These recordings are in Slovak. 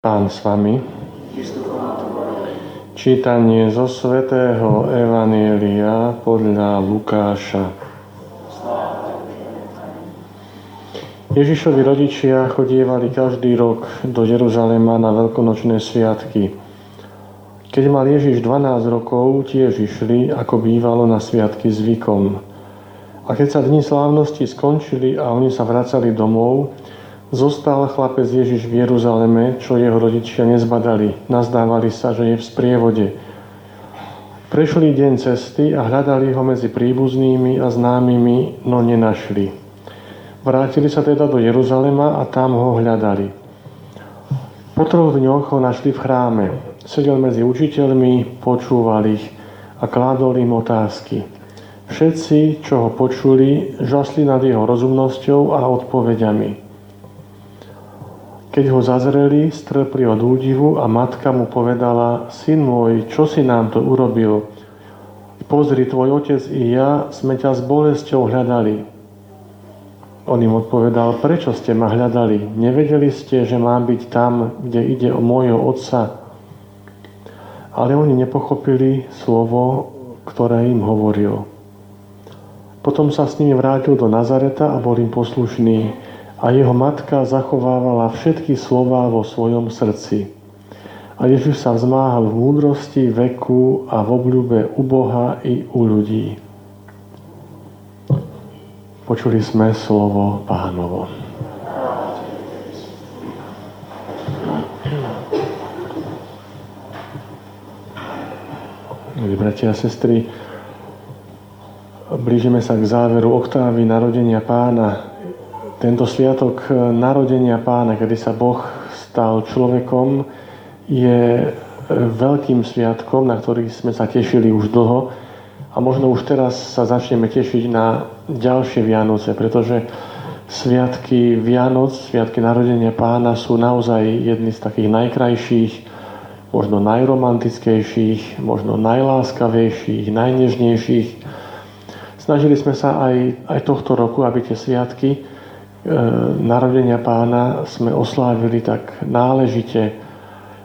Pán s vami. Čítanie zo svätého Evanielia podľa Lukáša. Ježišovi rodičia chodievali každý rok do Jeruzalema na veľkonočné sviatky. Keď mal Ježiš 12 rokov, tiež išli, ako bývalo na sviatky zvykom. A keď sa dni slávnosti skončili a oni sa vracali domov, Zostal chlapec Ježiš v Jeruzaleme, čo jeho rodičia nezbadali. Nazdávali sa, že je v sprievode. Prešli deň cesty a hľadali ho medzi príbuznými a známymi, no nenašli. Vrátili sa teda do Jeruzalema a tam ho hľadali. Po troch dňoch ho našli v chráme. Sedel medzi učiteľmi, počúval ich a kládol im otázky. Všetci, čo ho počuli, žasli nad jeho rozumnosťou a odpovediami. Keď ho zazreli, strpli od údivu a matka mu povedala, syn môj, čo si nám to urobil? Pozri, tvoj otec i ja sme ťa s bolesťou hľadali. On im odpovedal, prečo ste ma hľadali? Nevedeli ste, že mám byť tam, kde ide o môjho otca? Ale oni nepochopili slovo, ktoré im hovoril. Potom sa s nimi vrátil do Nazareta a bol im poslušný a jeho matka zachovávala všetky slová vo svojom srdci. A Ježiš sa vzmáhal v múdrosti, veku a v obľúbe u Boha i u ľudí. Počuli sme slovo pánovo. Milí bratia a sestry, blížime sa k záveru oktávy narodenia pána tento sviatok eh, narodenia pána, kedy sa Boh stal človekom, je eh, veľkým sviatkom, na ktorý sme sa tešili už dlho a možno už teraz sa začneme tešiť na ďalšie Vianoce, pretože sviatky Vianoc, sviatky narodenia pána sú naozaj jedny z takých najkrajších, možno najromantickejších, možno najláskavejších, najnežnejších. Snažili sme sa aj, aj tohto roku, aby tie sviatky E, narodenia pána sme oslávili tak náležite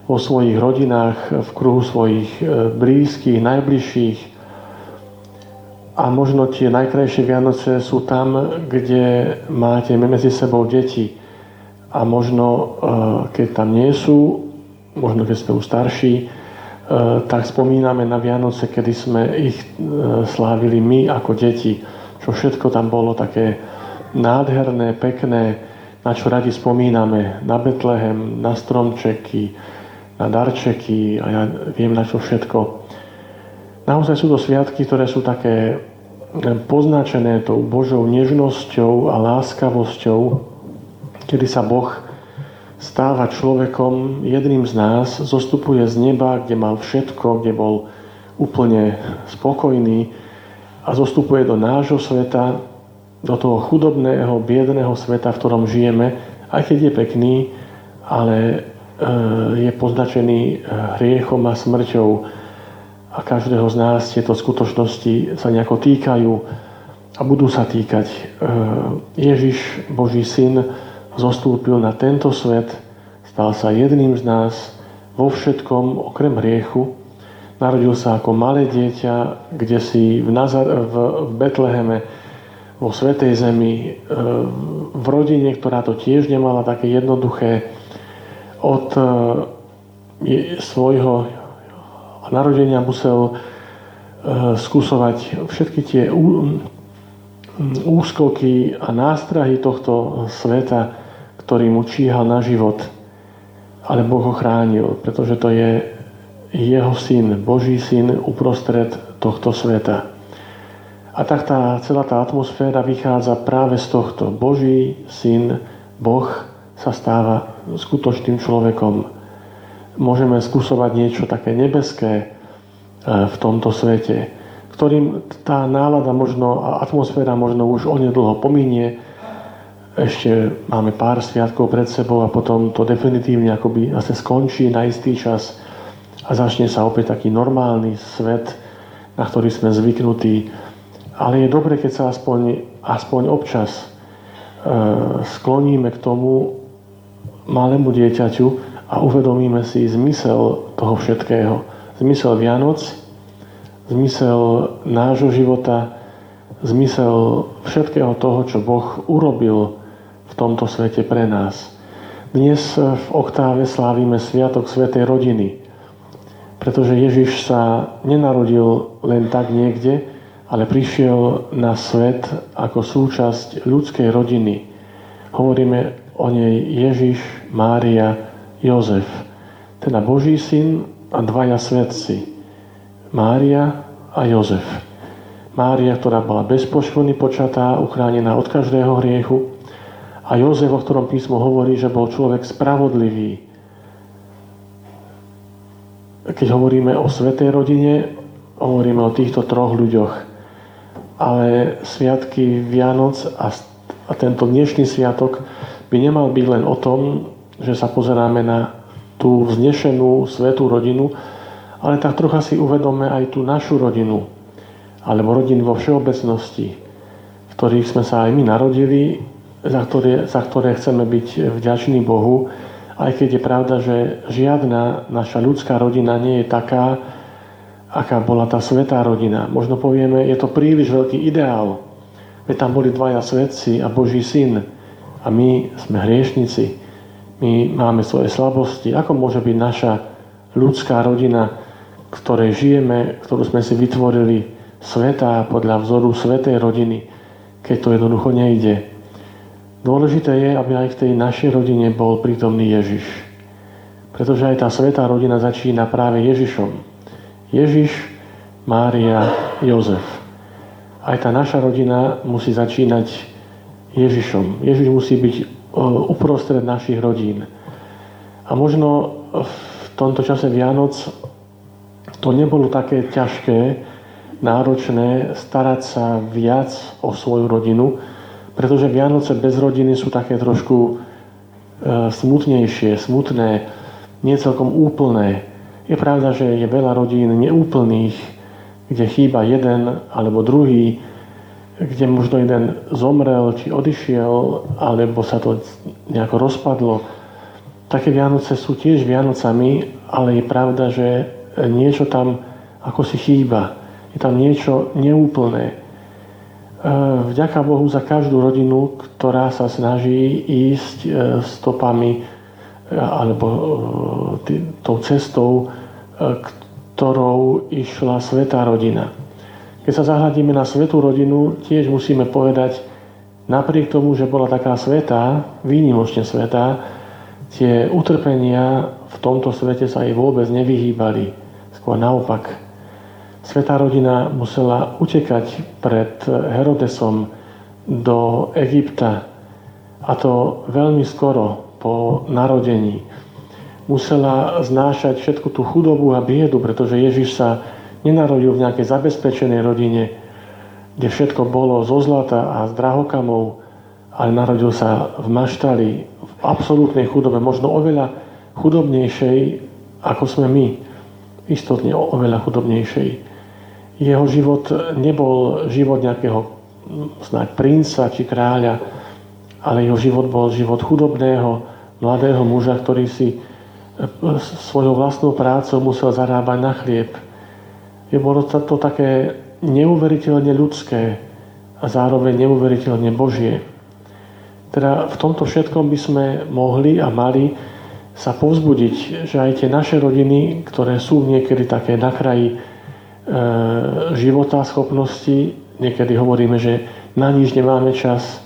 vo svojich rodinách, v kruhu svojich e, blízkych, najbližších. A možno tie najkrajšie Vianoce sú tam, kde máte medzi sebou deti. A možno, e, keď tam nie sú, možno keď sme už starší, tak spomíname na Vianoce, kedy sme ich slávili my ako deti. Čo všetko tam bolo také nádherné, pekné, na čo radi spomíname, na Betlehem, na stromčeky, na darčeky a ja viem na čo všetko. Naozaj sú to sviatky, ktoré sú také poznačené tou Božou nežnosťou a láskavosťou, kedy sa Boh stáva človekom, jedným z nás, zostupuje z neba, kde mal všetko, kde bol úplne spokojný a zostupuje do nášho sveta, do toho chudobného, biedného sveta, v ktorom žijeme, aj keď je pekný, ale e, je poznačený e, hriechom a smrťou a každého z nás tieto skutočnosti sa nejako týkajú a budú sa týkať. E, Ježiš, Boží syn, zostúpil na tento svet, stal sa jedným z nás vo všetkom okrem hriechu, narodil sa ako malé dieťa, kde si v, Nazar- v, Betleheme vo Svetej Zemi, e, v rodine, ktorá to tiež nemala také jednoduché, od e, svojho narodenia musel e, skúsovať všetky tie úskoky a nástrahy tohto sveta, ktorý mu číhal na život. Ale Boh ho chránil, pretože to je jeho syn, Boží syn uprostred tohto sveta. A tak tá, celá tá atmosféra vychádza práve z tohto. Boží syn, Boh sa stáva skutočným človekom. Môžeme skúsovať niečo také nebeské e, v tomto svete, ktorým tá nálada možno, a atmosféra možno už onedlho pominie. Ešte máme pár sviatkov pred sebou a potom to definitívne akoby zase skončí na istý čas a začne sa opäť taký normálny svet, na ktorý sme zvyknutí ale je dobre, keď sa aspoň, aspoň občas e, skloníme k tomu malému dieťaťu a uvedomíme si zmysel toho všetkého. Zmysel Vianoc, zmysel nášho života, zmysel všetkého toho, čo Boh urobil v tomto svete pre nás. Dnes v oktáve slávime Sviatok Svetej rodiny, pretože Ježiš sa nenarodil len tak niekde, ale prišiel na svet ako súčasť ľudskej rodiny. Hovoríme o nej Ježiš, Mária, Jozef, teda Boží syn a dvaja svetci. Mária a Jozef. Mária, ktorá bola bezpoškodný počatá, uchránená od každého hriechu. A Jozef, o ktorom písmo hovorí, že bol človek spravodlivý. Keď hovoríme o svetej rodine, hovoríme o týchto troch ľuďoch. Ale sviatky Vianoc a, a tento dnešný sviatok by nemal byť len o tom, že sa pozeráme na tú vznešenú svetú rodinu, ale tak trocha si uvedome aj tú našu rodinu, alebo rodiny vo všeobecnosti, v ktorých sme sa aj my narodili, za ktoré, za ktoré chceme byť vďační Bohu, aj keď je pravda, že žiadna naša ľudská rodina nie je taká, aká bola tá svetá rodina. Možno povieme, je to príliš veľký ideál, veď tam boli dvaja svetci a Boží syn a my sme hriešnici. My máme svoje slabosti. Ako môže byť naša ľudská rodina, ktorej žijeme, ktorú sme si vytvorili, sveta podľa vzoru svetej rodiny, keď to jednoducho nejde. Dôležité je, aby aj v tej našej rodine bol prítomný Ježiš. Pretože aj tá svetá rodina začína práve Ježišom. Ježiš, Mária, Jozef. Aj tá naša rodina musí začínať Ježišom. Ježiš musí byť uprostred našich rodín. A možno v tomto čase Vianoc to nebolo také ťažké, náročné starať sa viac o svoju rodinu, pretože Vianoce bez rodiny sú také trošku e, smutnejšie, smutné, nie celkom úplné. Je pravda, že je veľa rodín neúplných, kde chýba jeden alebo druhý, kde možno jeden zomrel či odišiel, alebo sa to nejako rozpadlo. Také Vianoce sú tiež Vianocami, ale je pravda, že niečo tam ako si chýba je tam niečo neúplné. E, vďaka Bohu za každú rodinu, ktorá sa snaží ísť e, stopami e, alebo tou cestou, ktorou išla svetá rodina. Keď sa zahľadíme na svetú rodinu, tiež musíme povedať, napriek tomu, že bola taká svetá, výnimočne svetá, tie utrpenia v tomto svete sa jej vôbec nevyhýbali. Skôr naopak, Svetá rodina musela utekať pred Herodesom do Egypta a to veľmi skoro po narodení. Musela znášať všetku tú chudobu a biedu, pretože Ježiš sa nenarodil v nejakej zabezpečenej rodine, kde všetko bolo zo zlata a z drahokamov, ale narodil sa v maštali, v absolútnej chudobe, možno oveľa chudobnejšej, ako sme my. Istotne oveľa chudobnejšej. Jeho život nebol život nejakého snáď princa či kráľa, ale jeho život bol život chudobného, mladého muža, ktorý si e, svojou vlastnou prácou musel zarábať na chlieb. Je bolo to také neuveriteľne ľudské a zároveň neuveriteľne Božie. Teda v tomto všetkom by sme mohli a mali sa povzbudiť, že aj tie naše rodiny, ktoré sú niekedy také na kraji E, života, schopnosti. Niekedy hovoríme, že na nič nemáme čas,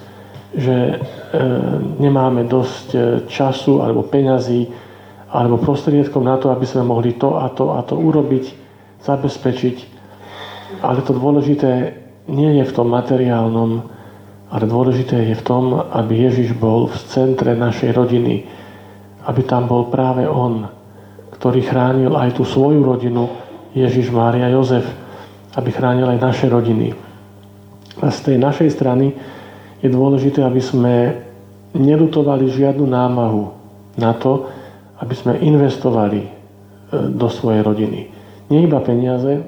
že e, nemáme dosť e, času alebo peňazí alebo prostriedkom na to, aby sme mohli to a to a to urobiť, zabezpečiť. Ale to dôležité nie je v tom materiálnom, ale dôležité je v tom, aby Ježiš bol v centre našej rodiny. Aby tam bol práve On, ktorý chránil aj tú svoju rodinu, Ježiš, Mária, Jozef, aby chránil aj naše rodiny. A z tej našej strany je dôležité, aby sme nelutovali žiadnu námahu na to, aby sme investovali e, do svojej rodiny. Nie iba peniaze,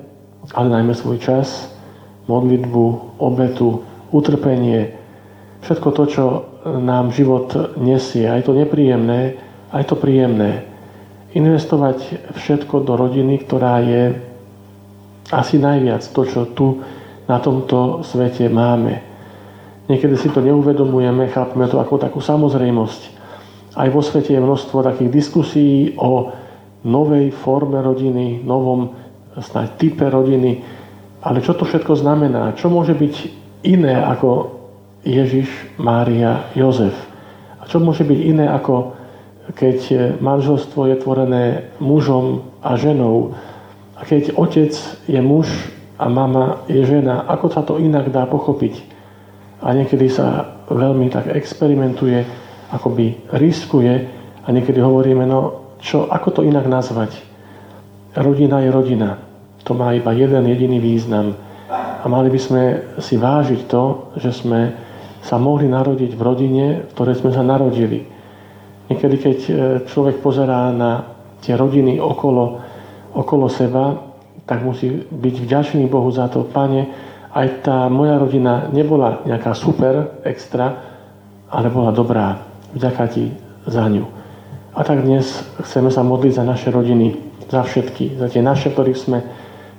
ale najmä svoj čas, modlitbu, obetu, utrpenie, všetko to, čo nám život nesie, aj to nepríjemné, aj to príjemné. investovať všetko do rodiny, ktorá je asi najviac to, čo tu na tomto svete máme. Niekedy si to neuvedomujeme, chápeme to ako takú samozrejmosť. Aj vo svete je množstvo takých diskusí o novej forme rodiny, novom snáď type rodiny. Ale čo to všetko znamená? Čo môže byť iné ako Ježiš, Mária, Jozef? A čo môže byť iné ako keď manželstvo je tvorené mužom a ženou a keď otec je muž a mama je žena, ako sa to inak dá pochopiť? A niekedy sa veľmi tak experimentuje, akoby riskuje a niekedy hovoríme, no čo, ako to inak nazvať? Rodina je rodina. To má iba jeden jediný význam. A mali by sme si vážiť to, že sme sa mohli narodiť v rodine, v ktorej sme sa narodili. Niekedy, keď e, človek pozerá na tie rodiny okolo, okolo seba, tak musí byť vďačný Bohu za to. Pane, aj tá moja rodina nebola nejaká super, extra, ale bola dobrá. Vďaka Ti za ňu. A tak dnes chceme sa modliť za naše rodiny, za všetky, za tie naše, ktorých sme,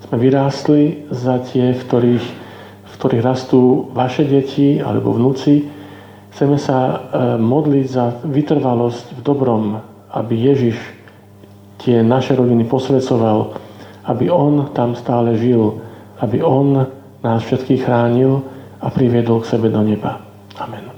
sme vyrástli, za tie, v ktorých, v ktorých rastú vaše deti alebo vnúci. Chceme sa e, modliť za vytrvalosť v dobrom, aby Ježiš tie naše rodiny posvedcoval, aby On tam stále žil, aby On nás všetkých chránil a priviedol k sebe do neba. Amen.